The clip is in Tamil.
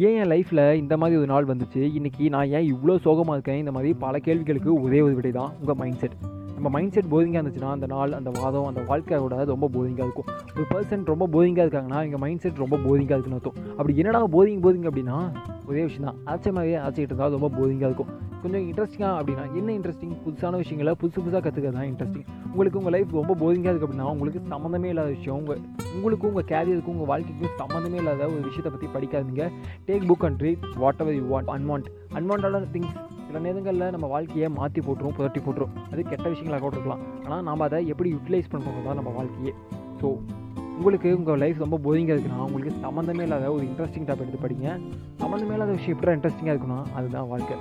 ஏன் என் லைஃப்பில் இந்த மாதிரி ஒரு நாள் வந்துச்சு? இன்றைக்கி நான் ஏன் இவ்வளோ சோகமாக இருக்கேன்? இந்த மாதிரி பல கேள்விகளுக்கு ஒரே ஒரு விடை தான் உங்கள் மைண்ட் செட் நம்ம மைண்ட் செட் போரிங்காக இருந்துச்சுன்னா அந்த நாள் அந்த வாதம் அந்த வாழ்க்கையோட ரொம்ப போரிங்காக இருக்கும். ஒரு பர்சன் ரொம்ப போரிங்காக இருக்காங்கன்னா எங்கள் மைண்ட் செட் ரொம்ப போரிங்காக இருக்குன்னு அர்த்தம். அப்படி என்னடா போரிங் போரிங் அப்படின்னா ஒரே விஷயம் தான். ஆச்ச ஆச்சிக்கிட்டு இருந்தால் ரொம்ப போரிங்காக இருக்கும். கொஞ்சம் இன்ட்ரெஸ்டிங்காக அப்படின்னா என்ன இன்ட்ரெஸ்டிங் புதுசான விஷயங்களை புதுசு புதுசாக கற்றுக்கிறது தான் இன்ட்ரெஸ்டிங் உங்களுக்கு உங்கள் லைஃப் ரொம்ப போரிங்காக இருக்குது அப்படின்னா உங்களுக்கு சம்மந்தமே இல்லாத விஷயம் உங்கள் உங்களுக்கும் உங்கள் கேரியருக்கும் உங்கள் வாழ்க்கைக்கும் சம்மந்தமே இல்லாத ஒரு விஷயத்தை பற்றி படிக்காதீங்க. Take book and read whatever you want unwant அன்வான்டான things சில நேரங்களில் நம்ம வாழ்க்கையை மாற்றி போட்டுரும் புரட்டி போட்டுரும் அது கெட்ட விஷயங்களாக கூட இருக்கலாம். ஆனால் நம்ம அதை எப்படி யூட்டிலைஸ் பண்ணுறோம் தான் நம்ம வாழ்க்கையே. ஸோ உங்களுக்கு உங்கள் லைஃப் ரொம்ப போரிங்காக இருக்குன்னா உங்களுக்கு சம்மந்தமே இல்லாத ஒரு இன்ட்ரெஸ்டிங் டாப் எடுத்து படிங்க. சம்மந்தமே இல்லாத விஷயம் எப்படி இன்ட்ரெஸ்டிங்காக இருக்குன்னா அதுதான் வாழ்க்கை.